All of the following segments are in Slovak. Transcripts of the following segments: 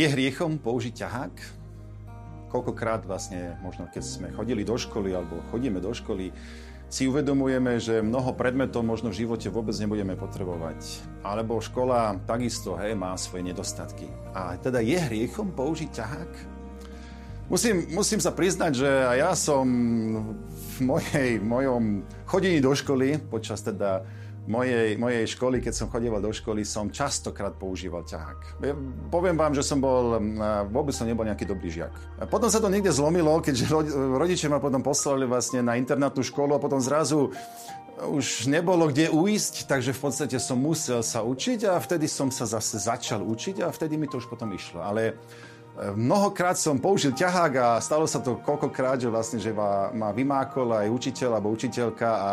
Je hriechom použiť ťahák? Koľkokrát vlastne, možno keď sme chodili do školy alebo chodíme do školy, si uvedomujeme, že mnoho predmetov možno v živote vôbec nebudeme potrebovať. Alebo škola takisto hej, má svoje nedostatky. A teda je hriechom použiť ťahák? Musím, musím sa priznať, že ja som v mojej, mojom chodení do školy počas teda mojej, mojej školy, keď som chodieval do školy, som častokrát používal ťahák. Poviem vám, že som bol, vôbec som nebol nejaký dobrý žiak. Potom sa to niekde zlomilo, keďže rodičia ma potom poslali vlastne na internátnu školu a potom zrazu už nebolo kde uísť, takže v podstate som musel sa učiť a vtedy som sa zase začal učiť a vtedy mi to už potom išlo. Ale e, mnohokrát som použil ťahák a stalo sa to koľkokrát, že vlastne, že ma, ma vymákol aj učiteľ alebo učiteľka a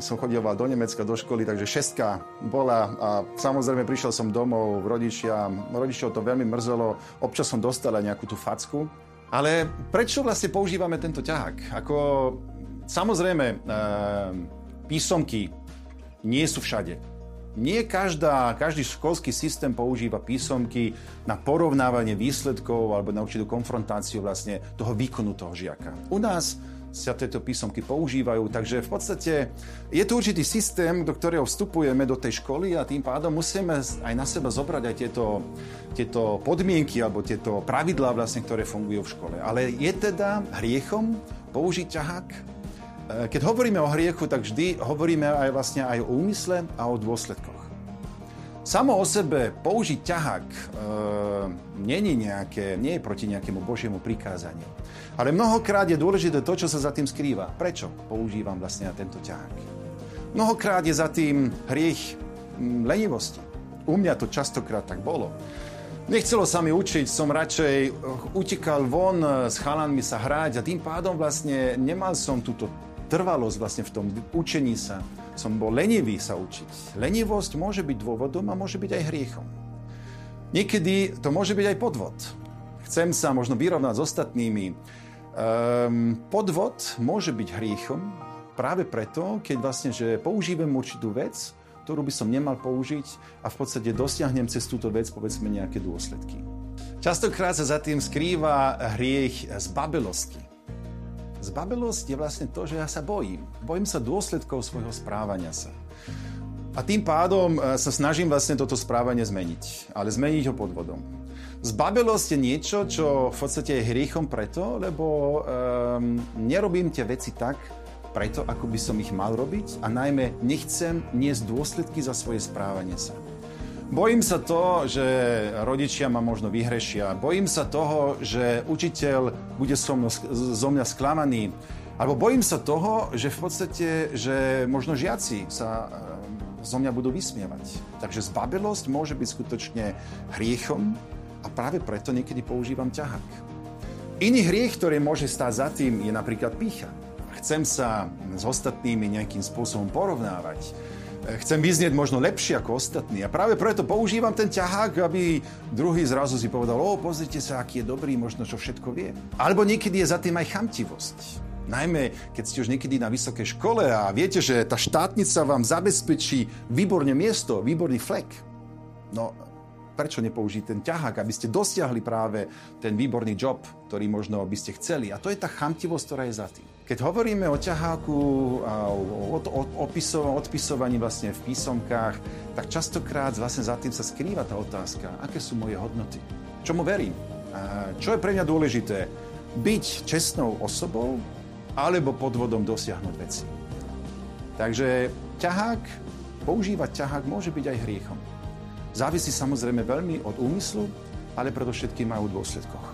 som chodieval do Nemecka, do školy, takže šestka bola a samozrejme prišiel som domov, rodičia, rodičov to veľmi mrzelo, občas som dostal aj nejakú tú facku. Ale prečo vlastne používame tento ťahák? Ako, samozrejme, e, písomky nie sú všade. Nie každá, každý školský systém používa písomky na porovnávanie výsledkov alebo na určitú konfrontáciu vlastne toho výkonu toho žiaka. U nás sa tieto písomky používajú. Takže v podstate je tu určitý systém, do ktorého vstupujeme do tej školy a tým pádom musíme aj na seba zobrať aj tieto, tieto podmienky alebo tieto pravidlá, vlastne, ktoré fungujú v škole. Ale je teda hriechom použiť ťahák? E, keď hovoríme o hriechu, tak vždy hovoríme aj vlastne aj o úmysle a o dôsledkoch. Samo o sebe použiť ťahák e, není nejaké, nie je proti nejakému Božiemu prikázaniu. Ale mnohokrát je dôležité to, čo sa za tým skrýva. Prečo používam vlastne tento ťahák? Mnohokrát je za tým hriech lenivosti. U mňa to častokrát tak bolo. Nechcelo sa mi učiť, som radšej e, utekal von e, s chalanmi sa hrať a tým pádom vlastne nemal som túto trvalosť vlastne v tom učení sa som bol lenivý sa učiť. Lenivosť môže byť dôvodom a môže byť aj hriechom. Niekedy to môže byť aj podvod. Chcem sa možno vyrovnať s ostatnými. Um, podvod môže byť hriechom práve preto, keď vlastne, že používam určitú vec, ktorú by som nemal použiť a v podstate dosiahnem cez túto vec povedzme nejaké dôsledky. Častokrát sa za tým skrýva hriech z babelosti. Zbabelosť je vlastne to, že ja sa bojím. Bojím sa dôsledkov svojho správania sa. A tým pádom e, sa snažím vlastne toto správanie zmeniť. Ale zmeniť ho podvodom. Zbabelosť je niečo, čo v podstate je hriechom preto, lebo um, nerobím tie veci tak, preto, ako by som ich mal robiť a najmä nechcem niesť dôsledky za svoje správanie sa. Bojím sa to, že rodičia ma možno vyhrešia. Bojím sa toho, že učiteľ bude so, mnou, zo mňa sklamaný. Alebo bojím sa toho, že v podstate, že možno žiaci sa eh, zo mňa budú vysmievať. Takže zbabelosť môže byť skutočne hriechom a práve preto niekedy používam ťahák. Iný hriech, ktorý môže stáť za tým, je napríklad pícha. Chcem sa s ostatnými nejakým spôsobom porovnávať chcem vyznieť možno lepšie ako ostatní. A práve preto používam ten ťahák, aby druhý zrazu si povedal, o, pozrite sa, aký je dobrý, možno čo všetko vie. Alebo niekedy je za tým aj chamtivosť. Najmä, keď ste už niekedy na vysokej škole a viete, že tá štátnica vám zabezpečí výborne miesto, výborný flek. No, prečo nepoužiť ten ťahák, aby ste dosiahli práve ten výborný job, ktorý možno by ste chceli. A to je tá chamtivosť, ktorá je za tým. Keď hovoríme o ťaháku a o, o, o odpisovaní vlastne v písomkách, tak častokrát vlastne za tým sa skrýva tá otázka, aké sú moje hodnoty, čomu verím, a čo je pre mňa dôležité, byť čestnou osobou alebo podvodom dosiahnuť veci. Takže ťahák, používať ťahák môže byť aj hriechom. Závisí samozrejme veľmi od úmyslu, ale predovšetkým aj o dôsledkoch.